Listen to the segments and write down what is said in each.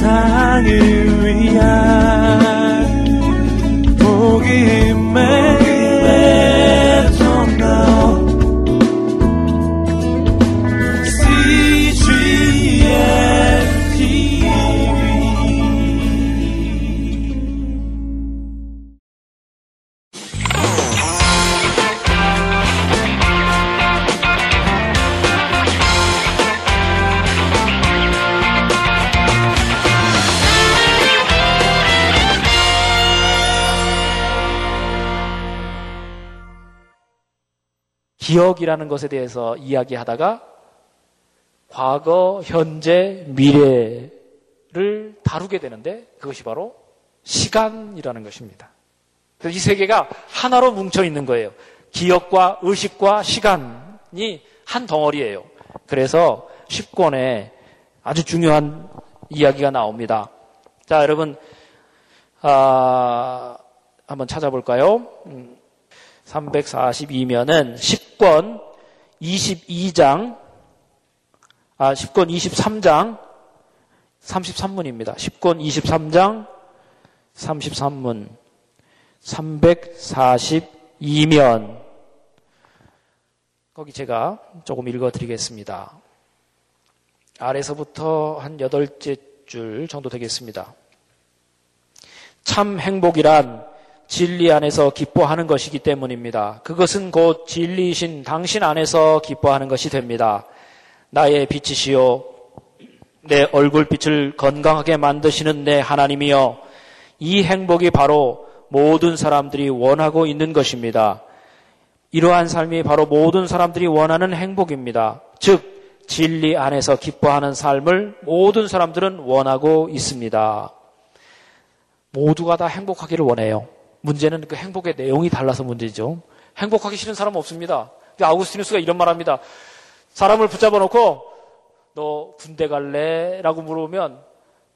세상을 위한 기억이라는 것에 대해서 이야기하다가 과거, 현재, 미래를 다루게 되는데 그것이 바로 시간이라는 것입니다. 이 세 개가 하나로 뭉쳐 있는 거예요. 기억과 의식과 시간이 한 덩어리예요. 그래서 10권에 아주 중요한 이야기가 나옵니다. 자, 여러분, 아, 한번 찾아볼까요? 음, 342면은 10권 22장, 아, 10권 23장 33문입니다. 10권 23장 33문 342면 거기 제가 조금 읽어 드리겠습니다. 아래서부터 한 여덟째 줄 정도 되겠습니다. 참 행복이란 진리 안에서 기뻐하는 것이기 때문입니다. 그것은 곧 진리이신 당신 안에서 기뻐하는 것이 됩니다. 나의 빛이시요. 내 얼굴빛을 건강하게 만드시는 내 하나님이여. 이 행복이 바로 모든 사람들이 원하고 있는 것입니다. 이러한 삶이 바로 모든 사람들이 원하는 행복입니다. 즉, 진리 안에서 기뻐하는 삶을 모든 사람들은 원하고 있습니다. 모두가 다 행복하기를 원해요. 문제는 그 행복의 내용이 달라서 문제죠. 행복하기 싫은 사람 은 없습니다. 아우구스티누스가 이런 말 합니다. 사람을 붙잡아 놓고 너 군대 갈래? 라고 물어보면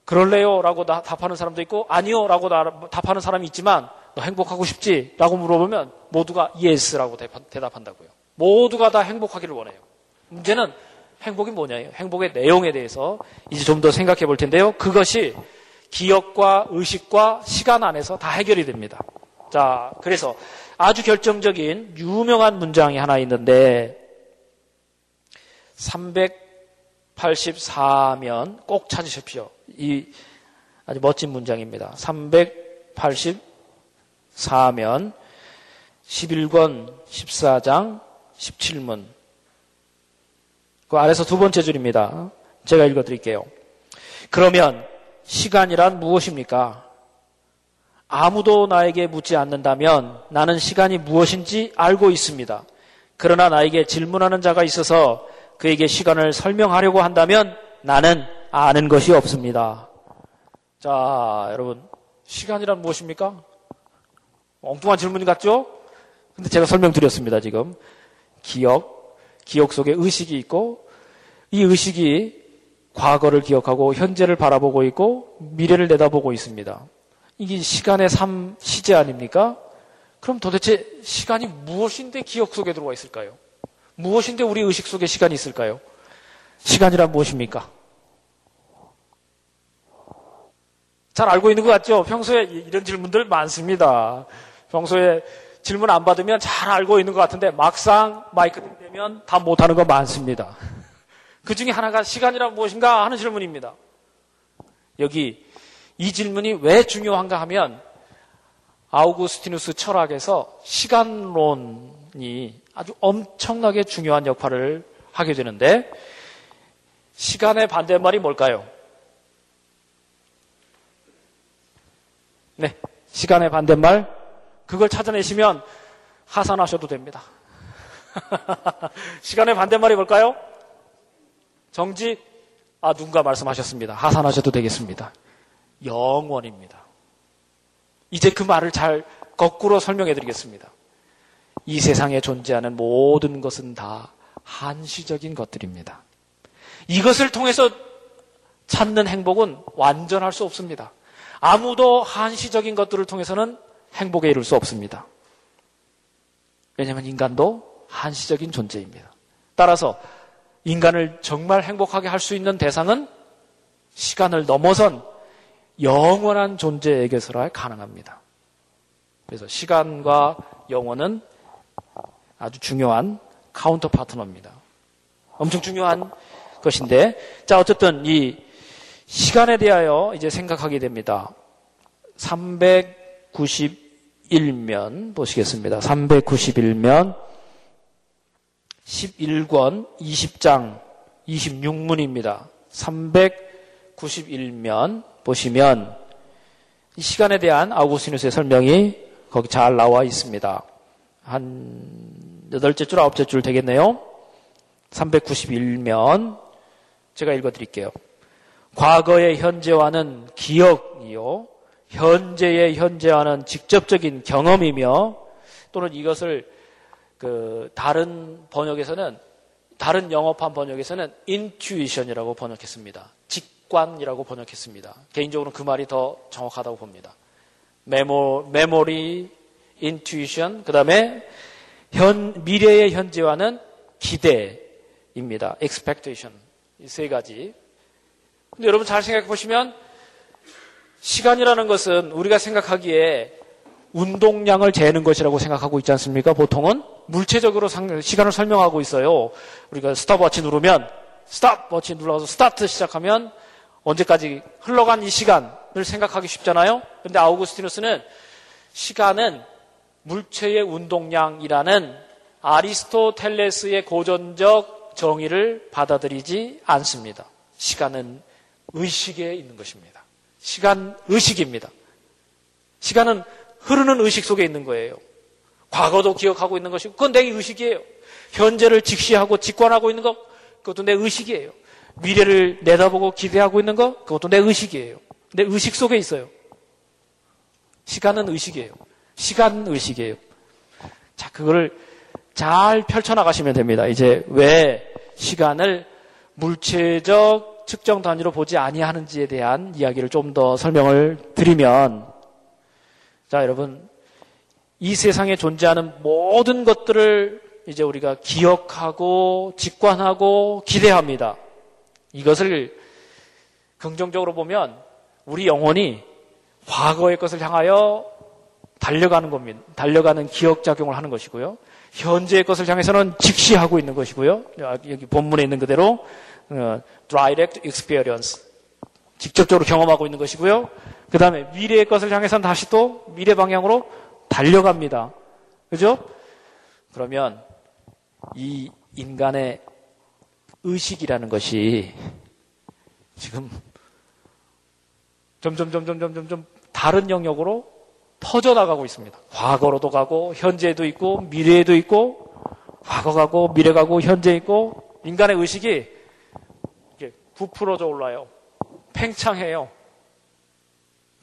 그럴래요? 라고 답하는 사람도 있고 아니요? 라고 답하는 사람이 있지만 너 행복하고 싶지? 라고 물어보면 모두가 yes라고 대답한다고요. 모두가 다 행복하기를 원해요. 문제는 행복이 뭐냐요? 행복의 내용에 대해서 이제 좀 더 생각해 볼 텐데요. 그것이 기억과 의식과 시간 안에서 다 해결이 됩니다. 자, 그래서 아주 결정적인 유명한 문장이 하나 있는데 384면 꼭 찾으십시오. 이 아주 멋진 문장입니다. 384면 11권 14장 17문 그 아래서 두 번째 줄입니다. 제가 읽어 드릴게요. 그러면 시간이란 무엇입니까? 아무도 나에게 묻지 않는다면 나는 시간이 무엇인지 알고 있습니다. 그러나 나에게 질문하는 자가 있어서 그에게 시간을 설명하려고 한다면 나는 아는 것이 없습니다. 자, 여러분, 시간이란 무엇입니까? 엉뚱한 질문 같죠? 근데 제가 설명드렸습니다, 지금. 기억, 기억 속에 의식이 있고, 이 의식이 과거를 기억하고 현재를 바라보고 있고 미래를 내다보고 있습니다. 이게 시간의 삶 시제 아닙니까? 그럼 도대체 시간이 무엇인데 기억 속에 들어와 있을까요? 무엇인데 우리 의식 속에 시간이 있을까요? 시간이란 무엇입니까? 잘 알고 있는 것 같죠? 평소에 이런 질문들 많습니다. 평소에 질문 안 받으면 잘 알고 있는 것 같은데 막상 마이크 되면 다 못하는 거 많습니다. 그 중에 하나가 시간이란 무엇인가 하는 질문입니다. 여기 이 질문이 왜 중요한가 하면 아우구스티누스 철학에서 시간론이 아주 엄청나게 중요한 역할을 하게 되는데 시간의 반대말이 뭘까요? 네, 시간의 반대말 그걸 찾아내시면 하산하셔도 됩니다. 시간의 반대말이 뭘까요? 정지, 아, 누군가 말씀하셨습니다. 하산하셔도 되겠습니다. 영원입니다. 이제 그 말을 잘 거꾸로 설명해 드리겠습니다. 이 세상에 존재하는 모든 것은 다 한시적인 것들입니다. 이것을 통해서 찾는 행복은 완전할 수 없습니다. 아무도 한시적인 것들을 통해서는 행복에 이를 수 없습니다. 왜냐하면 인간도 한시적인 존재입니다. 따라서 인간을 정말 행복하게 할 수 있는 대상은 시간을 넘어선 영원한 존재에게서라 가능합니다. 그래서 시간과 영원은 아주 중요한 counter partner입니다. 엄청 중요한 것인데, 자, 어쨌든 이 시간에 대하여 이제 생각하게 됩니다. 391면 보시겠습니다. 391면 11권 20장 26문입니다. 391면 보시면 이 시간에 대한 아우구스티누스의 설명이 거기 잘 나와 있습니다. 한 여덟째 줄, 아홉째 줄 되겠네요. 391면 제가 읽어 드릴게요. 과거의 현재와는 기억이요. 현재의 현재와는 직접적인 경험이며 또는 이것을 그 다른 번역에서는 다른 영어판 번역에서는 intuition이라고 번역했습니다. 직 관이라고 번역했습니다. 개인적으로 그 말이 더 정확하다고 봅니다. memo, memory, intuition, 그 다음에 현, 미래의 현재와는 기대입니다. expectation. 이 세 가지. 근데 여러분 잘 생각해 보시면 시간이라는 것은 우리가 생각하기에 운동량을 재는 것이라고 생각하고 있지 않습니까? 보통은 물체적으로 시간을 설명하고 있어요. 우리가 스탑워치 누르면 스탑워치 눌러서 스타트 시작하면 언제까지 흘러간 이 시간을 생각하기 쉽잖아요. 근데 아우구스티누스는 시간은 물체의 운동량이라는 아리스토텔레스의 고전적 정의를 받아들이지 않습니다. 시간은 의식에 있는 것입니다. 시간 의식입니다. 시간은 흐르는 의식 속에 있는 거예요. 과거도 기억하고 있는 것이고 그건 내 의식이에요. 현재를 직시하고 직관하고 있는 것 그것도 내 의식이에요. 미래를 내다보고 기대하고 있는 것 그것도 내 의식이에요. 내 의식 속에 있어요. 시간은 의식이에요. 시간 의식이에요. 자, 그거를 잘 펼쳐나가시면 됩니다. 이제 왜 시간을 물체적 측정 단위로 보지 아니하는지에 대한 이야기를 좀 더 설명을 드리면 자, 여러분 이 세상에 존재하는 모든 것들을 이제 우리가 기억하고 직관하고 기대합니다. 이것을 긍정적으로 보면 우리 영혼이 과거의 것을 향하여 달려가는 겁니다. 달려가는 기억 작용을 하는 것이고요. 현재의 것을 향해서는 직시하고 있는 것이고요. 여기 본문에 있는 그대로 어, direct experience 직접적으로 경험하고 있는 것이고요. 그 다음에 미래의 것을 향해서는 다시 또 미래 방향으로 달려갑니다. 그죠? 그러면 이 인간의 의식이라는 것이 지금 점점 점점 점점 점 다른 영역으로 퍼져나가고 있습니다. 과거로도 가고 현재에도 있고 미래에도 있고 과거 가고 미래 가고 현재 있고 인간의 의식이 이렇게 부풀어져 올라요. 팽창해요.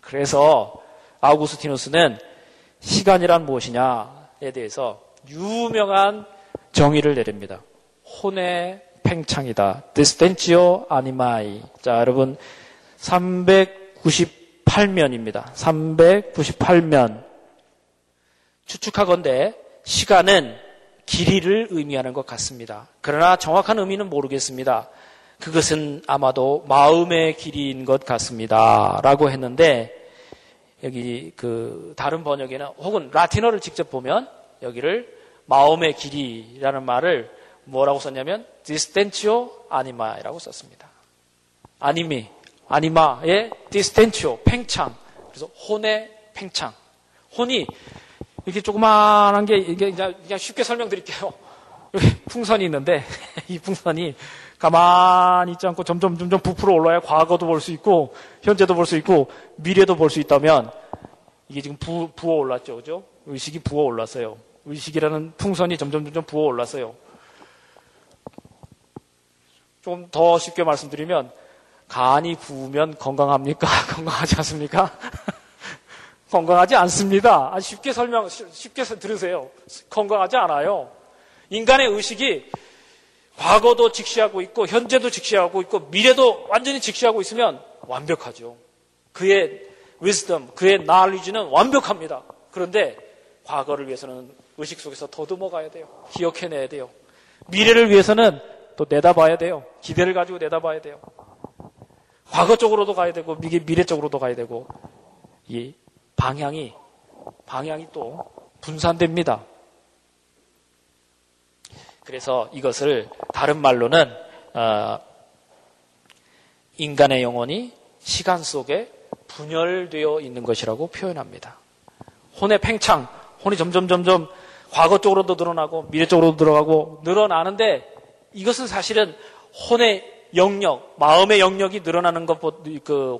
그래서 아우구스티누스는 시간이란 무엇이냐에 대해서 유명한 정의를 내립니다. 혼의 팽창이다. distentio animae. 자, 여러분 398면입니다. 398면. 추측하건대 시간은 길이를 의미하는 것 같습니다. 그러나 정확한 의미는 모르겠습니다. 그것은 아마도 마음의 길이인 것 같습니다. 라고 했는데 여기 그 다른 번역에는 혹은 라틴어를 직접 보면 여기를 마음의 길이라는 말을 뭐라고 썼냐면 distentio anima라고 썼습니다. 아니미, 아니마의 distentio, 팽창. 그래서 혼의 팽창. 혼이 이렇게 조그마한 게 이게 그냥 쉽게 설명드릴게요. 풍선이 있는데 이 풍선이 가만히 있지 않고 점점 점점 부풀어 올라야 과거도 볼 수 있고 현재도 볼 수 있고 미래도 볼 수 있다면 이게 지금 부, 부어 올랐죠, 그죠? 의식이 부어 올랐어요. 의식이라는 풍선이 점점 점점 부어 올랐어요. 좀 더 쉽게 말씀드리면 간이 부으면 건강합니까? 건강하지 않습니까? 건강하지 않습니다. 아주 쉽게 설명, 쉽게 들으세요. 건강하지 않아요. 인간의 의식이 과거도 직시하고 있고, 현재도 직시하고 있고, 미래도 완전히 직시하고 있으면 완벽하죠. 그의 wisdom, 그의 knowledge는 완벽합니다. 그런데 과거를 위해서는 의식 속에서 더듬어 가야 돼요. 기억해내야 돼요. 미래를 위해서는 또 내다봐야 돼요. 기대를 가지고 내다봐야 돼요. 과거 쪽으로도 가야 되고 미래, 미래 쪽으로도 가야 되고 이 방향이 방향이 또 분산됩니다. 그래서 이것을 다른 말로는 어, 인간의 영혼이 시간 속에 분열되어 있는 것이라고 표현합니다. 혼의 팽창, 혼이 점점 점점 과거 쪽으로도 늘어나고 미래 쪽으로도 들어가고 늘어나는데 이것은 사실은 혼의 영역, 마음의 영역이 늘어나는 것보다 그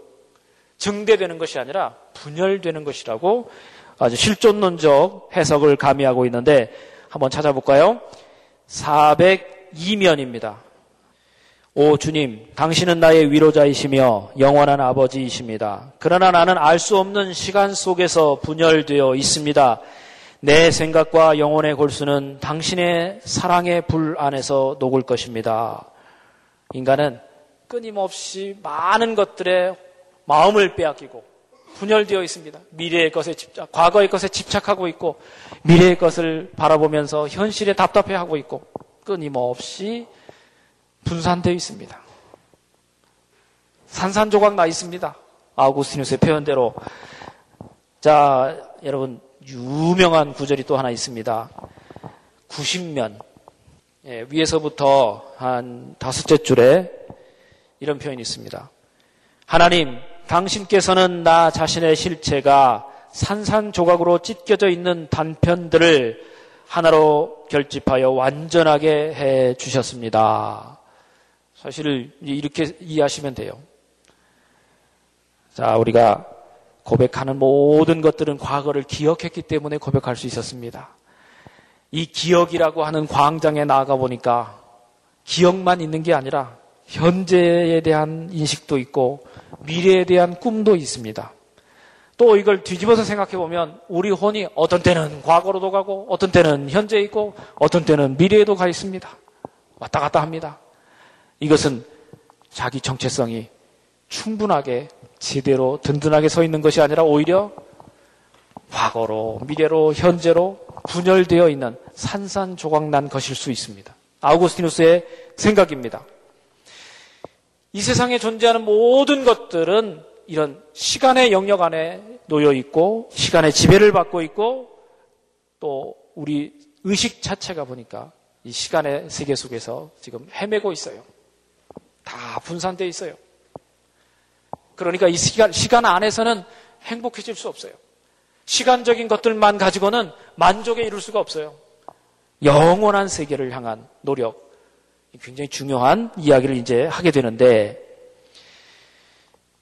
증대되는 것이 아니라 분열되는 것이라고 아주 실존론적 해석을 가미하고 있는데 한번 찾아볼까요? 402면입니다. 오 주님, 당신은 나의 위로자이시며 영원한 아버지이십니다. 그러나 나는 알 수 없는 시간 속에서 분열되어 있습니다. 내 생각과 영혼의 골수는 당신의 사랑의 불 안에서 녹을 것입니다. 인간은 끊임없이 많은 것들에 마음을 빼앗기고 분열되어 있습니다. 미래의 것에 집착, 과거의 것에 집착하고 있고 미래의 것을 바라보면서 현실에 답답해하고 있고 끊임없이 분산되어 있습니다. 산산조각 나 있습니다. 아우구스티누스의 표현대로. 자, 여러분, 유명한 구절이 또 하나 있습니다. 90면. 예, 위에서부터 한 다섯째 줄에 이런 표현이 있습니다. 하나님, 당신께서는 나 자신의 실체가 산산조각으로 찢겨져 있는 단편들을 하나로 결집하여 완전하게 해 주셨습니다. 사실 이렇게 이해하시면 돼요. 자, 우리가 고백하는 모든 것들은 과거를 기억했기 때문에 고백할 수 있었습니다. 이 기억이라고 하는 광장에 나아가 보니까 기억만 있는 게 아니라 현재에 대한 인식도 있고 미래에 대한 꿈도 있습니다. 또 이걸 뒤집어서 생각해 보면 우리 혼이 어떤 때는 과거로도 가고 어떤 때는 현재에 있고 어떤 때는 미래에도 가 있습니다. 왔다 갔다 합니다. 이것은 자기 정체성이 충분하게 제대로 든든하게 서 있는 것이 아니라 오히려 과거로, 미래로, 현재로 분열되어 있는 산산조각난 것일 수 있습니다. 아우구스티누스의 생각입니다. 이 세상에 존재하는 모든 것들은 이런 시간의 영역 안에 놓여 있고 시간의 지배를 받고 있고 또 우리 의식 자체가 보니까 이 시간의 세계 속에서 지금 헤매고 있어요. 다 분산되어 있어요. 그러니까 이 시간, 시간 안에서는 행복해질 수 없어요. 시간적인 것들만 가지고는 만족에 이룰 수가 없어요. 영원한 세계를 향한 노력. 굉장히 중요한 이야기를 이제 하게 되는데,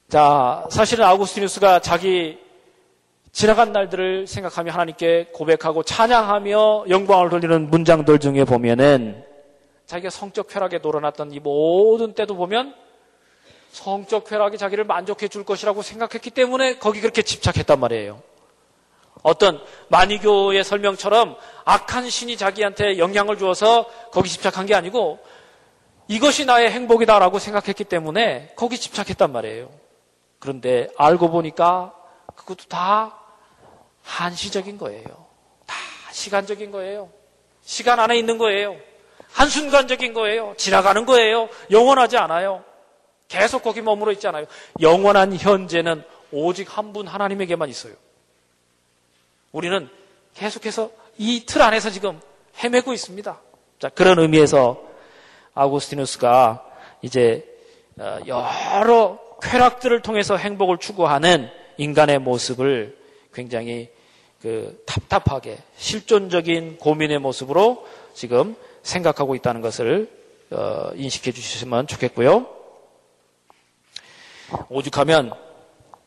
자, 사실은 아우구스티누스가 자기 지나간 날들을 생각하며 하나님께 고백하고 찬양하며 영광을 돌리는 문장들 중에 보면은 자기가 성적 쾌락에 놀아났던 이 모든 때도 보면 성적 쾌락이 자기를 만족해 줄 것이라고 생각했기 때문에 거기 그렇게 집착했단 말이에요. 어떤 만이교의 설명처럼 악한 신이 자기한테 영향을 주어서 거기 집착한 게 아니고 이것이 나의 행복이다라고 생각했기 때문에 거기 집착했단 말이에요. 그런데 알고 보니까 그것도 다 한시적인 거예요. 다 시간적인 거예요. 시간 안에 있는 거예요. 한순간적인 거예요. 지나가는 거예요. 영원하지 않아요. 계속 거기 머물러 있지 않아요. 영원한 현재는 오직 한 분 하나님에게만 있어요. 우리는 계속해서 이 틀 안에서 지금 헤매고 있습니다. 자, 그런 의미에서 아우구스티누스가 이제 어, 여러 쾌락들을 통해서 행복을 추구하는 인간의 모습을 굉장히 그 답답하게 실존적인 고민의 모습으로 지금 생각하고 있다는 것을 어, 인식해 주시면 좋겠고요. 오죽하면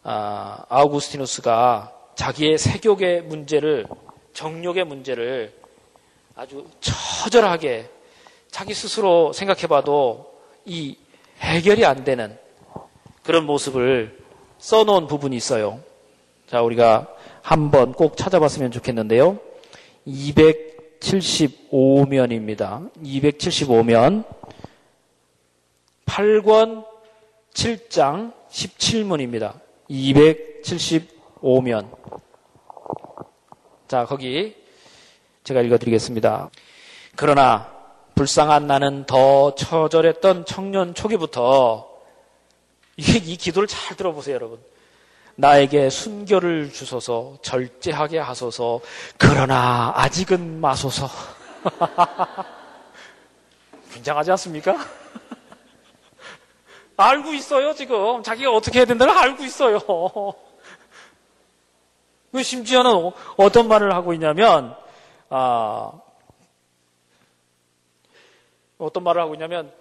아, 아우구스티누스가 자기의 세욕의 문제를 정욕의 문제를 아주 처절하게 자기 스스로 생각해봐도 이 해결이 안 되는 그런 모습을 써놓은 부분이 있어요. 자, 우리가 한번 꼭 찾아봤으면 좋겠는데요. 275면입니다. 275면 8권 7장 17문입니다. 275면. 자, 거기 제가 읽어드리겠습니다. 그러나 불쌍한 나는 더 처절했던 청년 초기부터 이, 이 기도를 잘 들어보세요, 여러분. 나에게 순결을 주소서, 절제하게 하소서, 그러나 아직은 마소서. 굉장하지 않습니까? 알고 있어요, 지금. 자기가 어떻게 해야 된다는 알고 있어요. 그 심지어는 어떤 말을 하고 있냐면, 아, 어떤 말을 하고 있냐면,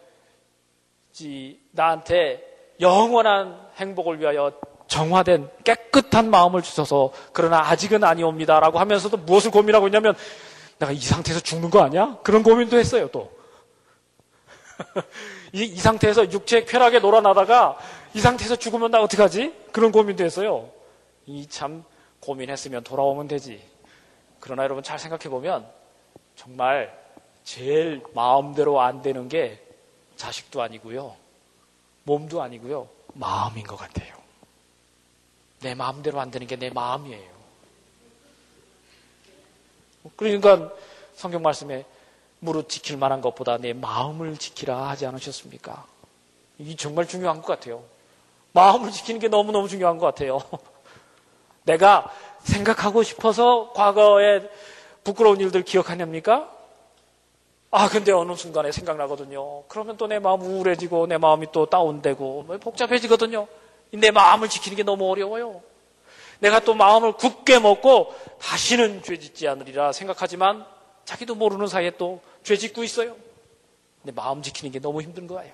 나한테 영원한 행복을 위하여 정화된 깨끗한 마음을 주셔서 그러나 아직은 아니옵니다 라고 하면서도 무엇을 고민하고 있냐면 내가 이 상태에서 죽는 거 아니야? 그런 고민도 했어요 또. 이, 이 상태에서 육체 쾌락에 놀아나다가 이 상태에서 죽으면 나 어떡하지? 그런 고민도 했어요. 이 참 고민했으면 돌아오면 되지. 그러나 여러분 잘 생각해 보면 정말 제일 마음대로 안 되는 게 자식도 아니고요. 몸도 아니고요. 마음인 것 같아요. 내 마음대로 안 되는 게 내 마음이에요. 그러니까 성경 말씀에 무릇 지킬 만한 것보다 내 마음을 지키라 하지 않으셨습니까? 이게 정말 중요한 것 같아요. 마음을 지키는 게 너무너무 중요한 것 같아요. 내가 생각하고 싶어서 과거에 부끄러운 일들 기억하냐니까? 아, 근데 어느 순간에 생각나거든요. 그러면 또 내 마음 우울해지고 내 마음이 또 다운되고 뭐 복잡해지거든요. 내 마음을 지키는 게 너무 어려워요. 내가 또 마음을 굳게 먹고 다시는 죄 짓지 않으리라 생각하지만 자기도 모르는 사이에 또 죄 짓고 있어요. 내 마음 지키는 게 너무 힘든 거예요.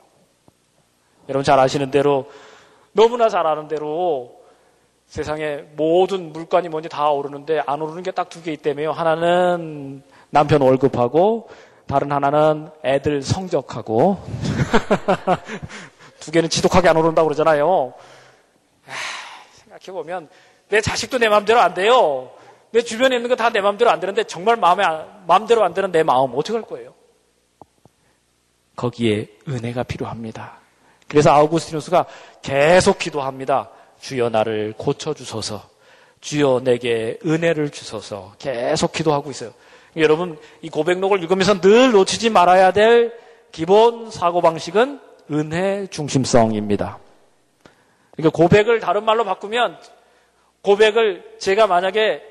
여러분 잘 아시는 대로 너무나 잘 아는 대로 세상에 모든 물건이 뭔지 다 오르는데 안 오르는 게 딱 두 개 있다며요. 하나는 남편 월급하고 다른 하나는 애들 성적하고 두 개는 지독하게 안 오른다고 그러잖아요. 생각해보면 내 자식도 내 마음대로 안 돼요. 내 주변에 있는 거 다 내 마음대로 안 되는데 정말 마음에 마음대로 안 되는 내 마음 어떻게 할 거예요? 거기에 은혜가 필요합니다. 그래서 아우구스티누스가 계속 기도합니다. 주여 나를 고쳐 주소서. 주여 내게 은혜를 주소서. 계속 기도하고 있어요. 여러분 이 고백록을 읽으면서 늘 놓치지 말아야 될 기본 사고 방식은 은혜 중심성입니다. 그러니까 고백을 다른 말로 바꾸면 고백을 제가 만약에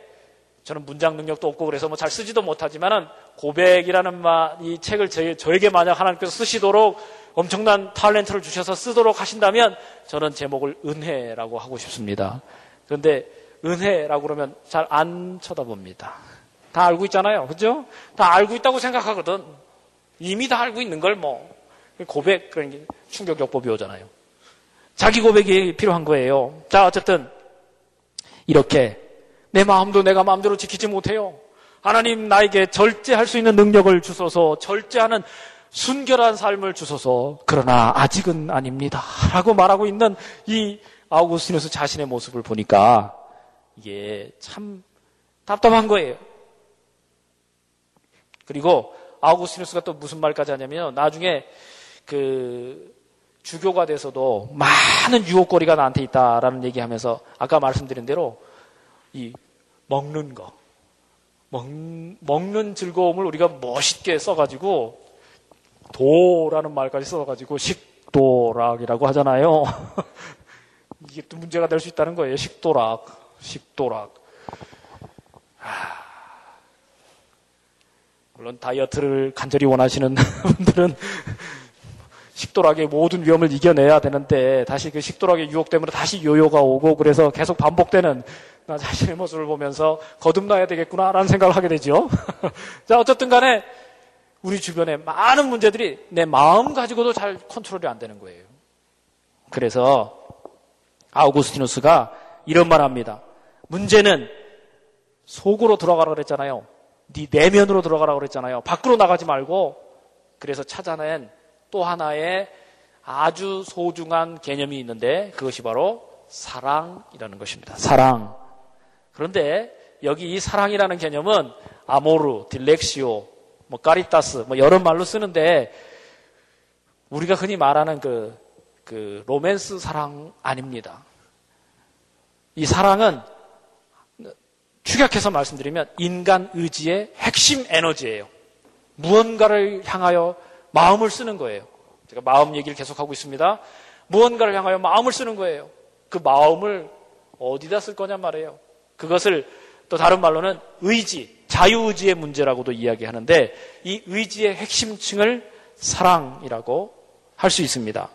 저는 문장 능력도 없고 그래서 뭐 잘 쓰지도 못하지만은 고백이라는 말, 이 책을 저, 저에게 만약 하나님께서 쓰시도록 엄청난 탤런트를 주셔서 쓰도록 하신다면 저는 제목을 은혜라고 하고 싶습니다. 그런데 은혜라고 그러면 잘 안 쳐다봅니다. 다 알고 있잖아요. 그죠? 다 알고 있다고 생각하거든. 이미 다 알고 있는 걸 뭐. 고백, 그런 게 충격요법이 오잖아요. 자기 고백이 필요한 거예요. 자, 어쨌든, 이렇게 내 마음도 내가 마음대로 지키지 못해요. 하나님 나에게 절제할 수 있는 능력을 주소서, 절제하는 순결한 삶을 주소서, 그러나 아직은 아닙니다. 라고 말하고 있는 이 아우구스티누스 자신의 모습을 보니까 이게 참 답답한 거예요. 그리고 아우구스티누스가 또 무슨 말까지 하냐면 나중에 그 주교가 돼서도 많은 유혹거리가 나한테 있다라는 얘기하면서 아까 말씀드린 대로 이 먹는 거 먹, 먹는 즐거움을 우리가 멋있게 써가지고 도라는 말까지 써가지고 식도락이라고 하잖아요. 이게 또 문제가 될 수 있다는 거예요. 식도락, 식도락. 하... 물론 다이어트를 간절히 원하시는 분들은 식도락의 모든 위험을 이겨내야 되는데 다시 그 식도락의 유혹 때문에 다시 요요가 오고 그래서 계속 반복되는 나 자신의 모습을 보면서 거듭나야 되겠구나라는 생각을 하게 되죠. 자, 어쨌든 간에 우리 주변에 많은 문제들이 내 마음 가지고도 잘 컨트롤이 안 되는 거예요. 그래서 아우구스티누스가 이런 말 합니다. 문제는 속으로 들어가라 그랬잖아요. 네 내면으로 들어가라 그랬잖아요. 밖으로 나가지 말고 그래서 찾아낸 또 하나의 아주 소중한 개념이 있는데 그것이 바로 사랑이라는 것입니다. 사랑. 그런데 여기 이 사랑이라는 개념은 아모르, 딜렉시오, 뭐 까리타스, 뭐 여러 말로 쓰는데 우리가 흔히 말하는 그, 그 로맨스 사랑 아닙니다. 이 사랑은 축약해서 말씀드리면 인간 의지의 핵심 에너지예요. 무언가를 향하여 마음을 쓰는 거예요. 제가 마음 얘기를 계속하고 있습니다. 무언가를 향하여 마음을 쓰는 거예요. 그 마음을 어디다 쓸 거냐 말이에요. 그것을 또 다른 말로는 의지, 자유의지의 문제라고도 이야기하는데 이 의지의 핵심층을 사랑이라고 할 수 있습니다.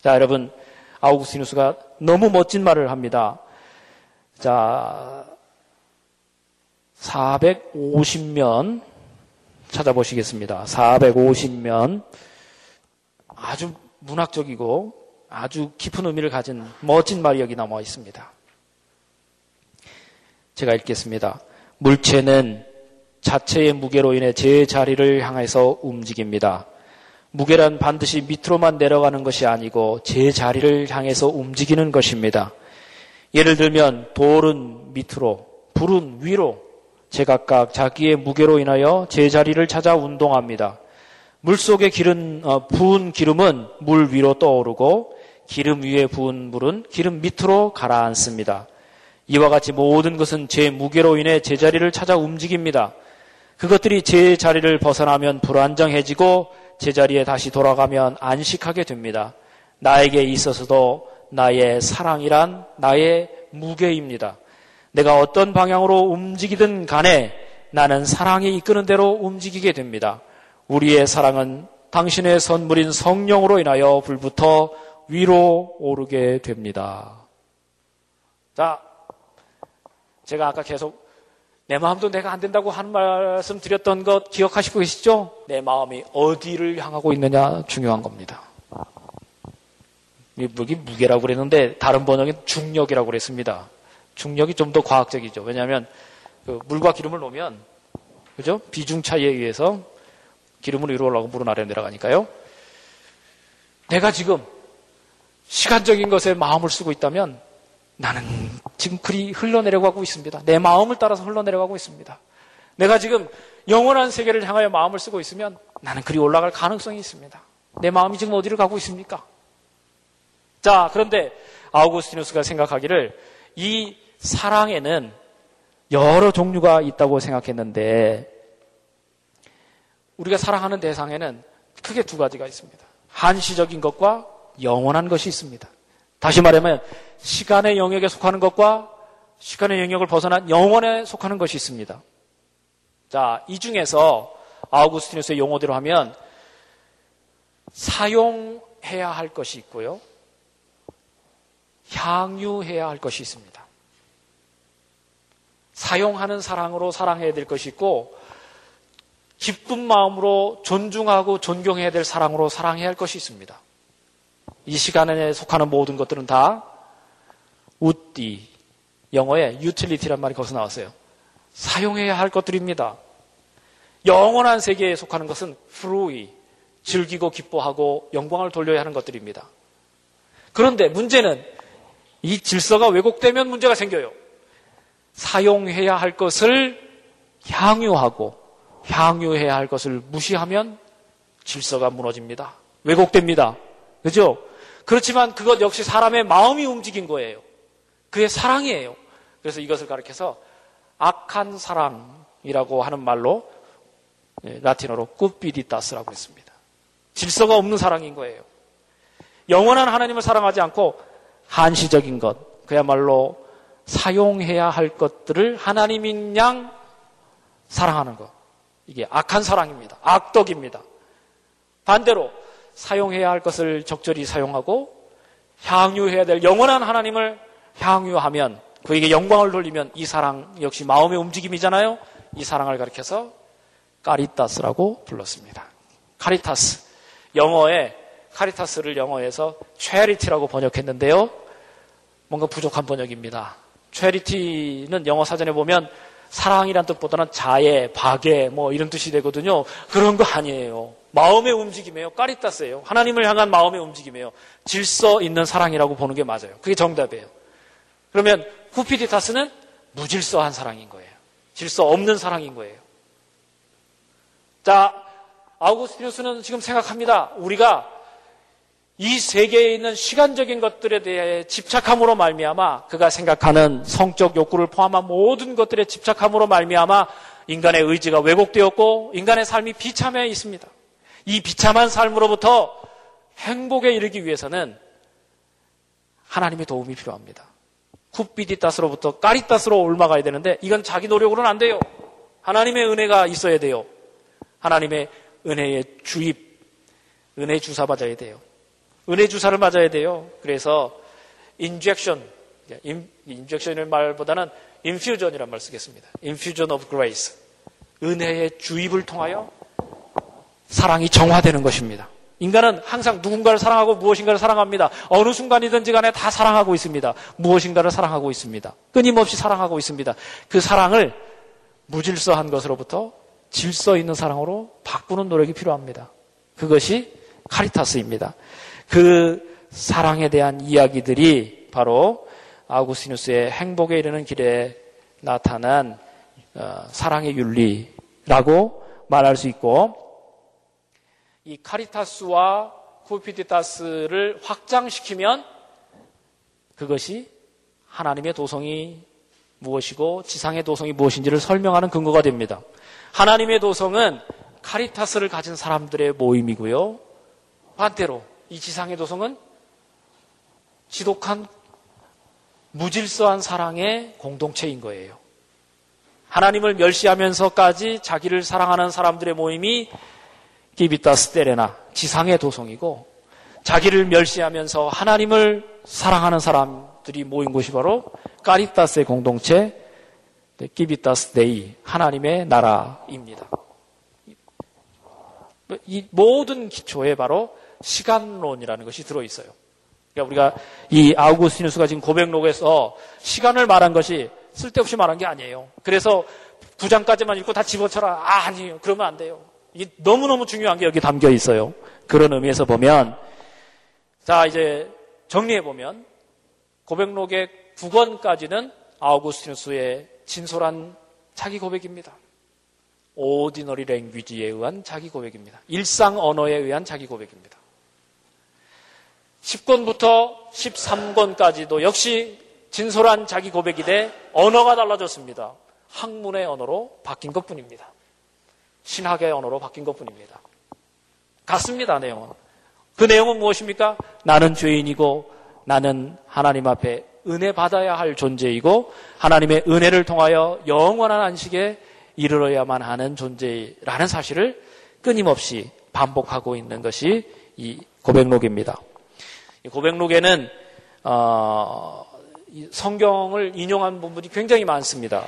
자, 여러분, 아우구스티누스가 너무 멋진 말을 합니다. 자, 450면 찾아보시겠습니다. 450면 아주 문학적이고 아주 깊은 의미를 가진 멋진 말이 여기 남아 있습니다. 제가 읽겠습니다. 물체는 자체의 무게로 인해 제 자리를 향해서 움직입니다. 무게란 반드시 밑으로만 내려가는 것이 아니고 제 자리를 향해서 움직이는 것입니다. 예를 들면 돌은 밑으로, 불은 위로 제각각 자기의 무게로 인하여 제 자리를 찾아 운동합니다. 물 속에 기름, 어, 부은 기름은 물 위로 떠오르고 기름 위에 부은 물은 기름 밑으로 가라앉습니다. 이와 같이 모든 것은 제 무게로 인해 제자리를 찾아 움직입니다. 그것들이 제 자리를 벗어나면 불안정해지고 제자리에 다시 돌아가면 안식하게 됩니다. 나에게 있어서도 나의 사랑이란 나의 무게입니다. 내가 어떤 방향으로 움직이든 간에 나는 사랑이 이끄는 대로 움직이게 됩니다. 우리의 사랑은 당신의 선물인 성령으로 인하여 불부터 위로 오르게 됩니다. 자, 제가 아까 계속 내 마음도 내가 안 된다고 하는 말씀 드렸던 것 기억하시고 계시죠? 내 마음이 어디를 향하고 있느냐 중요한 겁니다. 여기 무게라고 그랬는데 다른 번역엔 중력이라고 그랬습니다. 중력이 좀 더 과학적이죠. 왜냐하면 그 물과 기름을 놓으면 그죠? 비중 차이에 의해서 기름은 위로 올라가고 물은 아래로 내려가니까요. 내가 지금 시간적인 것에 마음을 쓰고 있다면 나는 지금 그리 흘러내려가고 있습니다. 내 마음을 따라서 흘러내려가고 있습니다. 내가 지금 영원한 세계를 향하여 마음을 쓰고 있으면 나는 그리 올라갈 가능성이 있습니다. 내 마음이 지금 어디를 가고 있습니까? 자, 그런데 아우구스티누스가 생각하기를 이 사랑에는 여러 종류가 있다고 생각했는데 우리가 사랑하는 대상에는 크게 두 가지가 있습니다. 한시적인 것과 영원한 것이 있습니다. 다시 말하면 시간의 영역에 속하는 것과 시간의 영역을 벗어난 영원에 속하는 것이 있습니다. 자, 이 중에서 아우구스티누스의 용어대로 하면 사용해야 할 것이 있고요. 향유해야 할 것이 있습니다. 사용하는 사랑으로 사랑해야 될 것이 있고 기쁜 마음으로 존중하고 존경해야 될 사랑으로 사랑해야 할 것이 있습니다. 이 시간에 속하는 모든 것들은 다 우띠 영어에 유틸리티란 말이 거기서 나왔어요. 사용해야 할 것들입니다. 영원한 세계에 속하는 것은 프루이 즐기고 기뻐하고 영광을 돌려야 하는 것들입니다. 그런데 문제는 이 질서가 왜곡되면 문제가 생겨요. 사용해야 할 것을 향유하고 향유해야 할 것을 무시하면 질서가 무너집니다. 왜곡됩니다. 그죠? 그렇지만 그것 역시 사람의 마음이 움직인 거예요. 그의 사랑이에요. 그래서 이것을 가르켜서 악한 사랑이라고 하는 말로 예, 라틴어로 꾸비디타스라고 했습니다. 질서가 없는 사랑인 거예요. 영원한 하나님을 사랑하지 않고 한시적인 것, 그야말로 사용해야 할 것들을 하나님인 양 사랑하는 것. 이게 악한 사랑입니다. 악덕입니다. 반대로 사용해야 할 것을 적절히 사용하고 향유해야 될 영원한 하나님을 향유하면 그에게 영광을 돌리면 이 사랑 역시 마음의 움직임이잖아요. 이 사랑을 가리켜서 까리타스라고 불렀습니다. 카리타스. 영어에 카리타스를 영어에서 체리티라고 번역했는데요. 뭔가 부족한 번역입니다. 체리티는 영어 사전에 보면 사랑이란 뜻보다는 자애, 박애, 뭐 이런 뜻이 되거든요. 그런 거 아니에요. 마음의 움직임이에요. 까리타스예요. 하나님을 향한 마음의 움직임이에요. 질서 있는 사랑이라고 보는 게 맞아요. 그게 정답이에요. 그러면 후피디타스는 무질서한 사랑인 거예요. 질서 없는 사랑인 거예요. 자, 아우구스티누스는 지금 생각합니다. 우리가 이 세계에 있는 시간적인 것들에 대해 집착함으로 말미암아 그가 생각하는 성적 욕구를 포함한 모든 것들에 집착함으로 말미암아 인간의 의지가 왜곡되었고 인간의 삶이 비참해 있습니다. 이 비참한 삶으로부터 행복에 이르기 위해서는 하나님의 도움이 필요합니다. cupiditas로부터 caritas로 올라가야 되는데 이건 자기 노력으로는 안 돼요. 하나님의 은혜가 있어야 돼요. 하나님의 은혜의 주입, 은혜 주사 맞아야 돼요. 은혜 주사를 맞아야 돼요. 그래서 injection, injection의 말보다는 infusion이란 말 쓰겠습니다. Infusion of grace. 은혜의 주입을 통하여 사랑이 정화되는 것입니다. 인간은 항상 누군가를 사랑하고 무엇인가를 사랑합니다. 어느 순간이든지 간에 다 사랑하고 있습니다. 무엇인가를 사랑하고 있습니다. 끊임없이 사랑하고 있습니다. 그 사랑을 무질서한 것으로부터 질서 있는 사랑으로 바꾸는 노력이 필요합니다. 그것이 카리타스입니다. 그 사랑에 대한 이야기들이 바로 아우구스티누스의 행복에 이르는 길에 나타난 어, 사랑의 윤리라고 말할 수 있고 이 카리타스와 쿠피디타스를 확장시키면 그것이 하나님의 도성이 무엇이고 지상의 도성이 무엇인지를 설명하는 근거가 됩니다. 하나님의 도성은 카리타스를 가진 사람들의 모임이고요. 반대로 이 지상의 도성은 지독한 무질서한 사랑의 공동체인 거예요. 하나님을 멸시하면서까지 자기를 사랑하는 사람들의 모임이 civitas terrena 지상의 도성이고 자기를 멸시하면서 하나님을 사랑하는 사람들이 모인 곳이 바로 caritas의 공동체 civitas Dei 하나님의 나라입니다. 이 모든 기초에 바로 시간론이라는 것이 들어 있어요. 그러니까 우리가 이 아우구스티누스가 지금 고백록에서 시간을 말한 것이 쓸데없이 말한 게 아니에요. 그래서 구장까지만 읽고 다 집어쳐라. 아, 아니에요. 그러면 안 돼요. 이게 너무너무 중요한 게 여기 담겨 있어요. 그런 의미에서 보면, 자, 이제 정리해 보면, 고백록의 9권까지는 아우구스티누스의 진솔한 자기 고백입니다. 오디너리 랭귀지에 의한 자기 고백입니다. 일상 언어에 의한 자기 고백입니다. 10권부터 13권까지도 역시 진솔한 자기 고백이 돼 언어가 달라졌습니다. 학문의 언어로 바뀐 것 뿐입니다. 신학의 언어로 바뀐 것 뿐입니다. 같습니다, 내용은. 그 내용은 무엇입니까? 나는 죄인이고 나는 하나님 앞에 은혜 받아야 할 존재이고 하나님의 은혜를 통하여 영원한 안식에 이르러야만 하는 존재라는 사실을 끊임없이 반복하고 있는 것이 이 고백록입니다. 이 고백록에는 어, 성경을 인용한 부분이 굉장히 많습니다.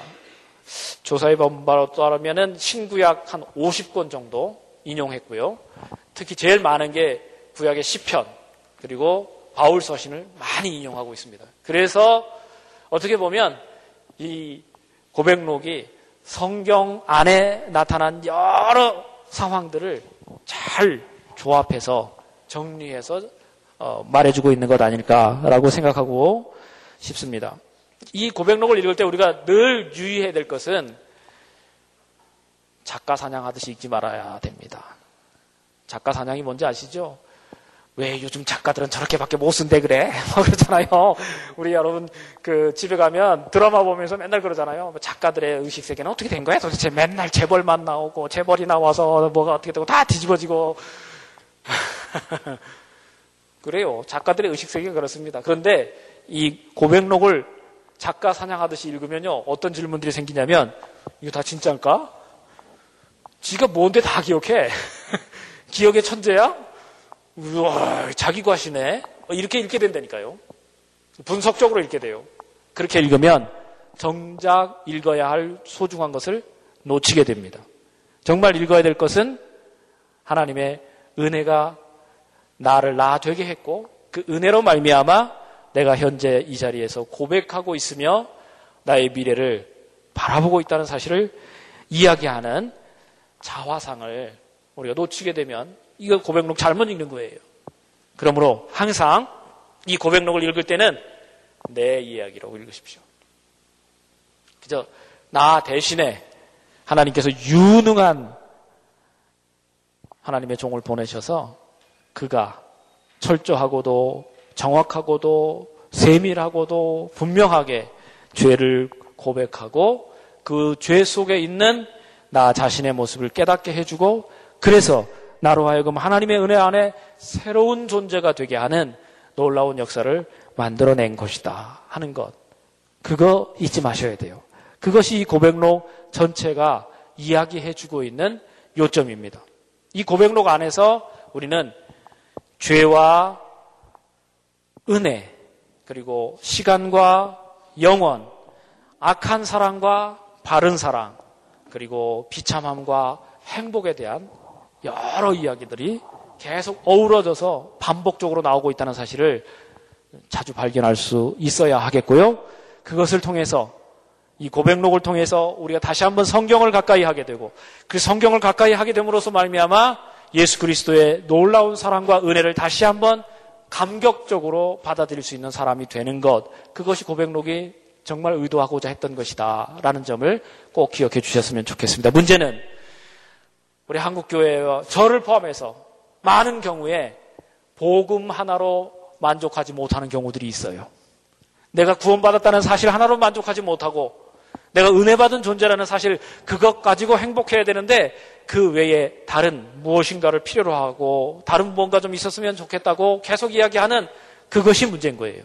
조사의 번바로 따르면 신구약 한 50권 정도 인용했고요. 특히 제일 많은 게 구약의 시편 그리고 바울 서신을 많이 인용하고 있습니다. 그래서 어떻게 보면 이 고백록이 성경 안에 나타난 여러 상황들을 잘 조합해서 정리해서 어, 말해주고 있는 것 아닐까라고 생각하고 싶습니다. 이 고백록을 읽을 때 우리가 늘 유의해야 될 것은 작가 사냥하듯이 읽지 말아야 됩니다. 작가 사냥이 뭔지 아시죠? 왜 요즘 작가들은 저렇게밖에 못 쓴대 그래? 뭐 그러잖아요. 우리 여러분 그 집에 가면 드라마 보면서 맨날 그러잖아요. 뭐 작가들의 의식 세계는 어떻게 된 거야? 도대체 맨날 재벌만 나오고 재벌이 나와서 뭐가 어떻게 되고 다 뒤집어지고 그래요. 작가들의 의식 세계가 그렇습니다. 그런데 이 고백록을 작가 사냥하듯이 읽으면요. 어떤 질문들이 생기냐면 이거 다 진짜일까? 지가 뭔데 다 기억해? 기억의 천재야? 우와, 자기 과시네. 이렇게 읽게 된다니까요. 분석적으로 읽게 돼요. 그렇게 읽으면 정작 읽어야 할 소중한 것을 놓치게 됩니다. 정말 읽어야 될 것은 하나님의 은혜가 나를 나 되게 했고 그 은혜로 말미암아 내가 현재 이 자리에서 고백하고 있으며 나의 미래를 바라보고 있다는 사실을 이야기하는 자화상을 우리가 놓치게 되면 이거 고백록 잘못 읽는 거예요. 그러므로 항상 이 고백록을 읽을 때는 내 이야기라고 읽으십시오. 그저 나 대신에 하나님께서 유능한 하나님의 종을 보내셔서 그가 철저하고도 정확하고도 세밀하고도 분명하게 죄를 고백하고 그 죄 속에 있는 나 자신의 모습을 깨닫게 해주고 그래서 나로 하여금 하나님의 은혜 안에 새로운 존재가 되게 하는 놀라운 역사를 만들어낸 것이다 하는 것. 그거 잊지 마셔야 돼요. 그것이 이 고백록 전체가 이야기해주고 있는 요점입니다. 이 고백록 안에서 우리는 죄와 은혜, 그리고 시간과 영원, 악한 사랑과 바른 사랑, 그리고 비참함과 행복에 대한 여러 이야기들이 계속 어우러져서 반복적으로 나오고 있다는 사실을 자주 발견할 수 있어야 하겠고요. 그것을 통해서 이 고백록을 통해서 우리가 다시 한번 성경을 가까이 하게 되고 그 성경을 가까이 하게 됨으로써 말미암아 예수 그리스도의 놀라운 사랑과 은혜를 다시 한번 감격적으로 받아들일 수 있는 사람이 되는 것 그것이 고백록이 정말 의도하고자 했던 것이다 라는 점을 꼭 기억해 주셨으면 좋겠습니다. 문제는 우리 한국교회와 저를 포함해서 많은 경우에 복음 하나로 만족하지 못하는 경우들이 있어요. 내가 구원받았다는 사실 하나로 만족하지 못하고 내가 은혜 받은 존재라는 사실 그것 가지고 행복해야 되는데 그 외에 다른 무엇인가를 필요로 하고 다른 무언가 좀 있었으면 좋겠다고 계속 이야기하는 그것이 문제인 거예요.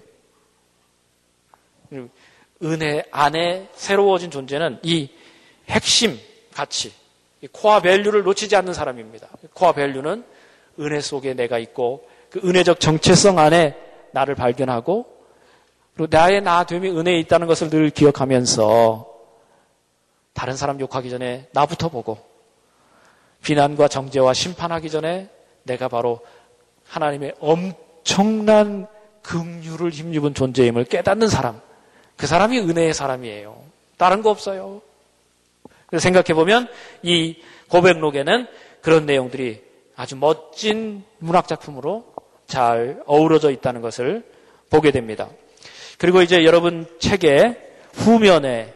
은혜 안에 새로워진 존재는 이 핵심 가치, core value를 놓치지 않는 사람입니다. core value는 은혜 속에 내가 있고 그 은혜적 정체성 안에 나를 발견하고 그리고 나의 나됨이 은혜에 있다는 것을 늘 기억하면서 다른 사람 욕하기 전에 나부터 보고 비난과 정죄와 심판하기 전에 내가 바로 하나님의 엄청난 긍휼을 힘입은 존재임을 깨닫는 사람. 그 사람이 은혜의 사람이에요. 다른 거 없어요. 생각해 보면 이 고백록에는 그런 내용들이 아주 멋진 문학 작품으로 잘 어우러져 있다는 것을 보게 됩니다. 그리고 이제 여러분 책의 후면에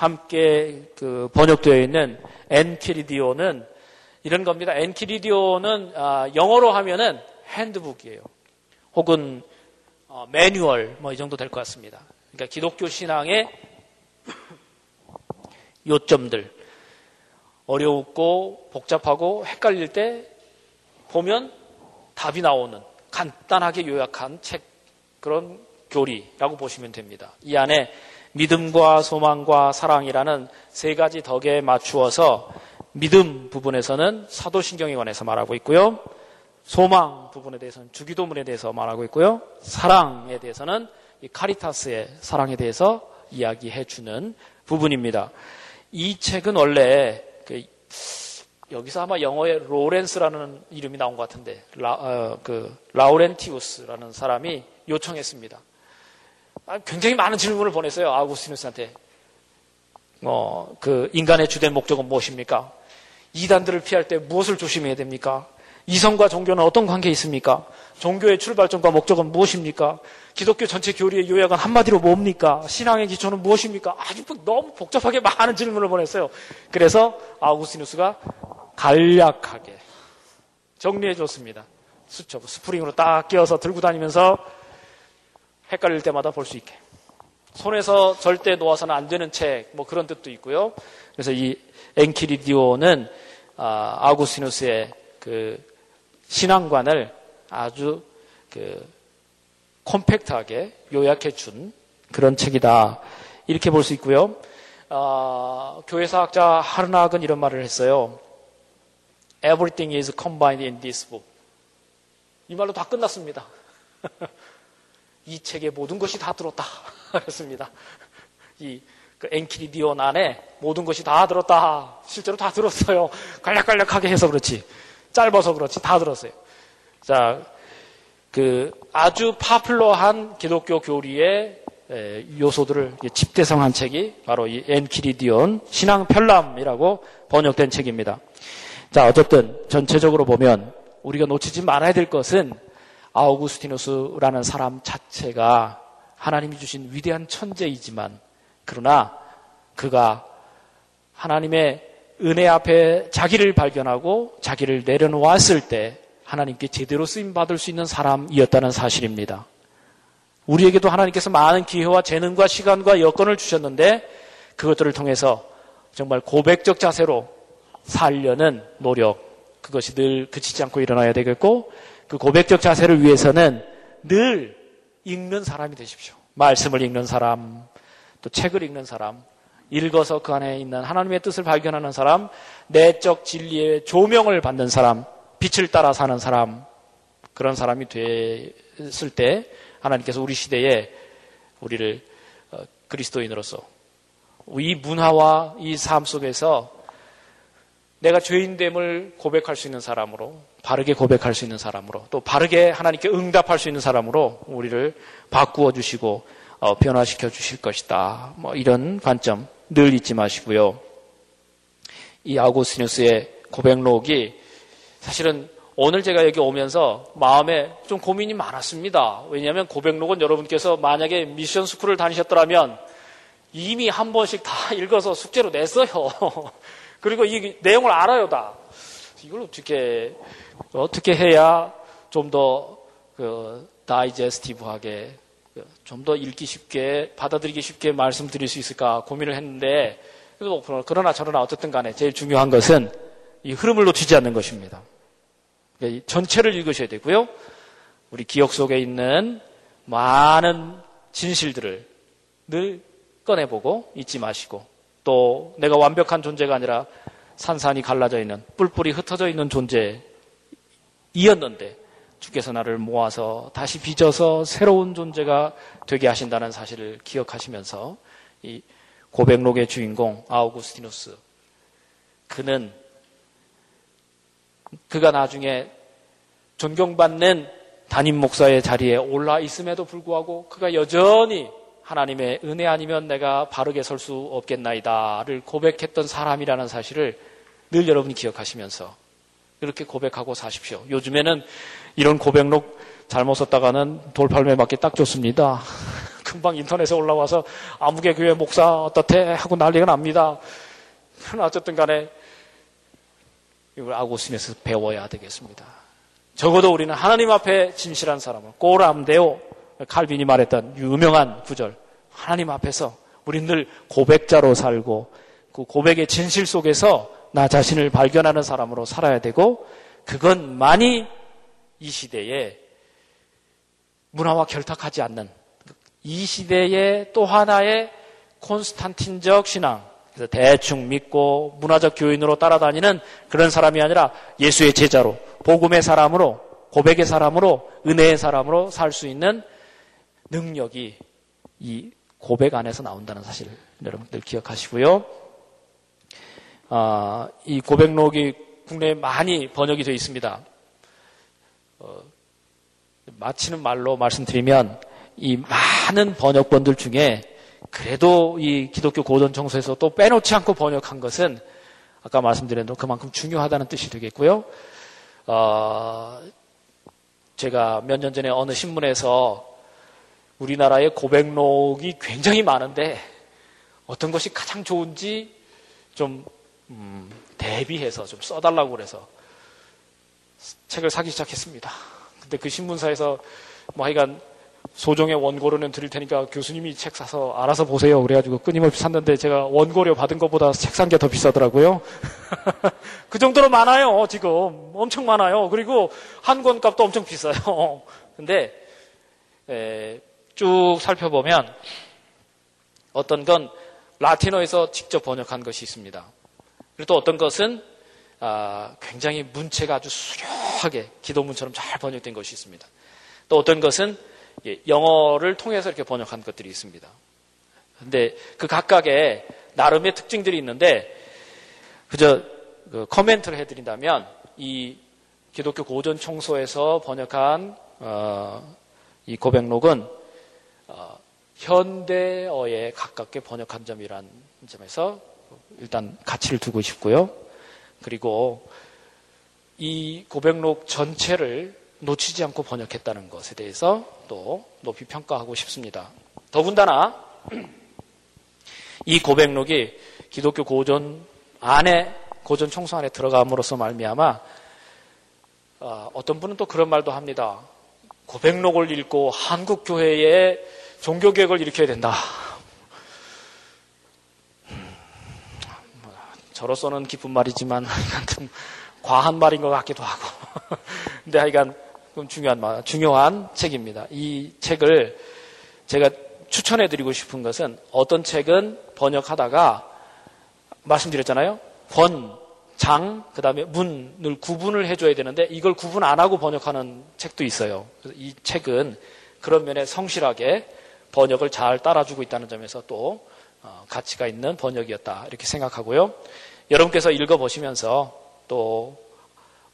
함께 그 번역되어 있는 엔키리디오는 이런 겁니다. 엔키리디오는 아, 영어로 하면은 핸드북이에요. 혹은 어, 매뉴얼 뭐 이 정도 될 것 같습니다. 그러니까 기독교 신앙의 요점들 어려웠고 복잡하고 헷갈릴 때 보면 답이 나오는 간단하게 요약한 책 그런 교리라고 보시면 됩니다. 이 안에 믿음과 소망과 사랑이라는 세 가지 덕에 맞추어서 믿음 부분에서는 사도신경에 관해서 말하고 있고요. 소망 부분에 대해서는 주기도문에 대해서 말하고 있고요. 사랑에 대해서는 이 카리타스의 사랑에 대해서 이야기해 주는 부분입니다. 이 책은 원래 그 여기서 아마 영어에 로렌스라는 이름이 나온 것 같은데 라, 어, 그 라우렌티우스라는 사람이 요청했습니다. 아, 굉장히 많은 질문을 보냈어요. 아우구스티누스한테. 어, 그 인간의 주된 목적은 무엇입니까? 이단들을 피할 때 무엇을 조심해야 됩니까? 이성과 종교는 어떤 관계 있습니까? 종교의 출발점과 목적은 무엇입니까? 기독교 전체 교리의 요약은 한마디로 뭡니까? 신앙의 기초는 무엇입니까? 아주 너무 복잡하게 많은 질문을 보냈어요. 그래서 아우구스티누스가 간략하게 정리해 줬습니다. 수첩, 스프링으로 딱 끼워서 들고 다니면서 헷갈릴 때마다 볼 수 있게. 손에서 절대 놓아서는 안 되는 책, 뭐 그런 뜻도 있고요. 그래서 이 엔키리디오는 아, 아우구스티누스의 그 신앙관을 아주 그 콤팩트하게 요약해 준 그런 책이다. 이렇게 볼 수 있고요. 어, 교회사학자 하르낙은 이런 말을 했어요. Everything is combined in this book. 이 말로 다 끝났습니다. 이 책에 모든 것이 다 들었다. 그랬습니다. 이 그 엔키리디온 안에 모든 것이 다 들었다. 실제로 다 들었어요. 간략간략하게 해서 그렇지. 짧아서 그렇지. 다 들었어요. 자, 그 아주 파플러한 기독교 교리의 요소들을 집대성한 책이 바로 이 엔키리디온 신앙 편람이라고 번역된 책입니다. 자, 어쨌든 전체적으로 보면 우리가 놓치지 말아야 될 것은 아우구스티누스라는 사람 자체가 하나님이 주신 위대한 천재이지만 그러나 그가 하나님의 은혜 앞에 자기를 발견하고 자기를 내려놓았을 때 하나님께 제대로 쓰임 받을 수 있는 사람이었다는 사실입니다. 우리에게도 하나님께서 많은 기회와 재능과 시간과 여건을 주셨는데 그것들을 통해서 정말 고백적 자세로 살려는 노력 그것이 늘 그치지 않고 일어나야 되겠고 그 고백적 자세를 위해서는 늘 읽는 사람이 되십시오. 말씀을 읽는 사람, 또 책을 읽는 사람, 읽어서 그 안에 있는 하나님의 뜻을 발견하는 사람, 내적 진리의 조명을 받는 사람, 빛을 따라 사는 사람, 그런 사람이 됐을 때 하나님께서 우리 시대에 우리를 어, 그리스도인으로서 이 문화와 이 삶 속에서 내가 죄인됨을 고백할 수 있는 사람으로 바르게 고백할 수 있는 사람으로 또 바르게 하나님께 응답할 수 있는 사람으로 우리를 바꾸어 주시고 어, 변화시켜 주실 것이다. 뭐 이런 관점 늘 잊지 마시고요. 이 아우구스티누스의 고백록이 사실은 오늘 제가 여기 오면서 마음에 좀 고민이 많았습니다. 왜냐하면 고백록은 여러분께서 만약에 미션 스쿨을 다니셨더라면 이미 한 번씩 다 읽어서 숙제로 냈어요. 그리고 이 내용을 알아요, 다. 이걸 어떻게, 어떻게 해야 좀 더, 그, 다이제스티브하게, 좀 더 읽기 쉽게, 받아들이기 쉽게 말씀드릴 수 있을까 고민을 했는데, 그러나 저러나 어쨌든 간에 제일 중요한 것은 이 흐름을 놓치지 않는 것입니다. 그러니까 전체를 읽으셔야 되고요. 우리 기억 속에 있는 많은 진실들을 늘 꺼내보고 잊지 마시고 또 내가 완벽한 존재가 아니라 산산이 갈라져 있는 뿔뿔이 흩어져 있는 존재이었는데 주께서 나를 모아서 다시 빚어서 새로운 존재가 되게 하신다는 사실을 기억하시면서 이 고백록의 주인공 아우구스티누스 그는 그가 나중에 존경받는 담임 목사의 자리에 올라 있음에도 불구하고 그가 여전히 하나님의 은혜 아니면 내가 바르게 설 수 없겠나이다를 고백했던 사람이라는 사실을 늘 여러분이 기억하시면서 이렇게 고백하고 사십시오. 요즘에는 이런 고백록 잘못 썼다가는 돌팔매 맞기 딱 좋습니다. 금방 인터넷에 올라와서 아무개 교회 목사 어떻대 하고 난리가 납니다. 그러나 어쨌든 간에 이걸 아고스틴에서 배워야 되겠습니다. 적어도 우리는 하나님 앞에 진실한 사람을 꼬람데오 칼빈이 말했던 유명한 구절 하나님 앞에서 우리는 늘 고백자로 살고 그 고백의 진실 속에서 나 자신을 발견하는 사람으로 살아야 되고 그것만이 이 시대에 문화와 결탁하지 않는 이 시대의 또 하나의 콘스탄틴적 신앙 그래서 대충 믿고 문화적 교인으로 따라다니는 그런 사람이 아니라 예수의 제자로 복음의 사람으로 고백의 사람으로 은혜의 사람으로 살 수 있는 능력이 이 고백 안에서 나온다는 사실을 여러분들 기억하시고요. 아, 이 고백록이 국내에 많이 번역이 되어 있습니다. 어, 마치는 말로 말씀드리면 이 많은 번역본들 중에 그래도 이 기독교 고전 청소에서 또 빼놓지 않고 번역한 것은 아까 말씀드린 대로 그만큼 중요하다는 뜻이 되겠고요. 어, 제가 몇 년 전에 어느 신문에서 우리나라의 고백록이 굉장히 많은데 어떤 것이 가장 좋은지 좀 음, 대비해서 좀 써달라고 그래서 책을 사기 시작했습니다. 근데 그 신문사에서 뭐 하여간 소정의 원고료는 드릴 테니까 교수님이 책 사서 알아서 보세요. 그래가지고 끊임없이 샀는데 제가 원고료 받은 것보다 책 산 게 더 비싸더라고요. 그 정도로 많아요, 지금. 엄청 많아요. 그리고 한 권 값도 엄청 비싸요. 근데, 에, 쭉 살펴보면 어떤 건 라틴어에서 직접 번역한 것이 있습니다. 그리고 또 어떤 것은 아, 굉장히 문체가 아주 수려하게 기도문처럼 잘 번역된 것이 있습니다. 또 어떤 것은 예, 영어를 통해서 이렇게 번역한 것들이 있습니다. 근데 그 각각의 나름의 특징들이 있는데 그저 그 커멘트를 해드린다면 이 기독교 고전 청소에서 번역한 어, 이 고백록은 어, 현대어에 가깝게 번역한 점이란 점에서 일단 가치를 두고 싶고요. 그리고 이 고백록 전체를 놓치지 않고 번역했다는 것에 대해서 또 높이 평가하고 싶습니다. 더군다나 이 고백록이 기독교 고전 안에 고전 청소 안에 들어감으로써 말미암아 어, 어떤 분은 또 그런 말도 합니다. 고백록을 읽고 한국 교회에 종교 개혁을 일으켜야 된다. 저로서는 기쁜 말이지만 과한 말인 것 같기도 하고. 근데 하여간 좀 중요한 말, 중요한 책입니다. 이 책을 제가 추천해 드리고 싶은 것은 어떤 책은 번역하다가 말씀드렸잖아요. 권, 장, 그 다음에 문을 구분을 해줘야 되는데 이걸 구분 안 하고 번역하는 책도 있어요. 이 책은 그런 면에 성실하게 번역을 잘 따라주고 있다는 점에서 또 어, 가치가 있는 번역이었다. 이렇게 생각하고요. 여러분께서 읽어보시면서 또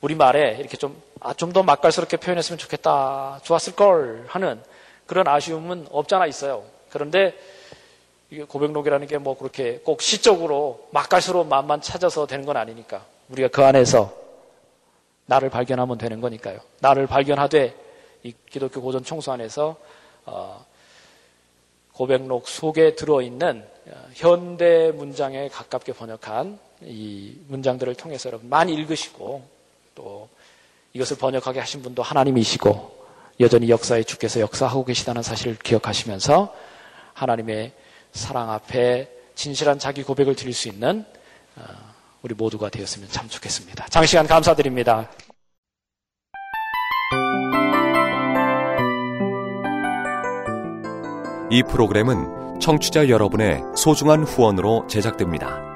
우리말에 이렇게 좀, 아, 좀 더 맛깔스럽게 표현했으면 좋겠다. 좋았을걸 하는 그런 아쉬움은 없잖아 있어요. 그런데 이게 고백록이라는 게 뭐 그렇게 꼭 시적으로 맛깔스러운 맛만 찾아서 되는 건 아니니까 우리가 그 안에서 나를 발견하면 되는 거니까요. 나를 발견하되 이 기독교 고전 총수 안에서 어, 고백록 속에 들어있는 어, 현대 문장에 가깝게 번역한 이 문장들을 통해서 여러분 많이 읽으시고 또 이것을 번역하게 하신 분도 하나님이시고 여전히 역사에 주께서 역사하고 계시다는 사실을 기억하시면서 하나님의 사랑 앞에 진실한 자기 고백을 드릴 수 있는 어, 우리 모두가 되었으면 참 좋겠습니다. 장시간 감사드립니다. 이 프로그램은 청취자 여러분의 소중한 후원으로 제작됩니다.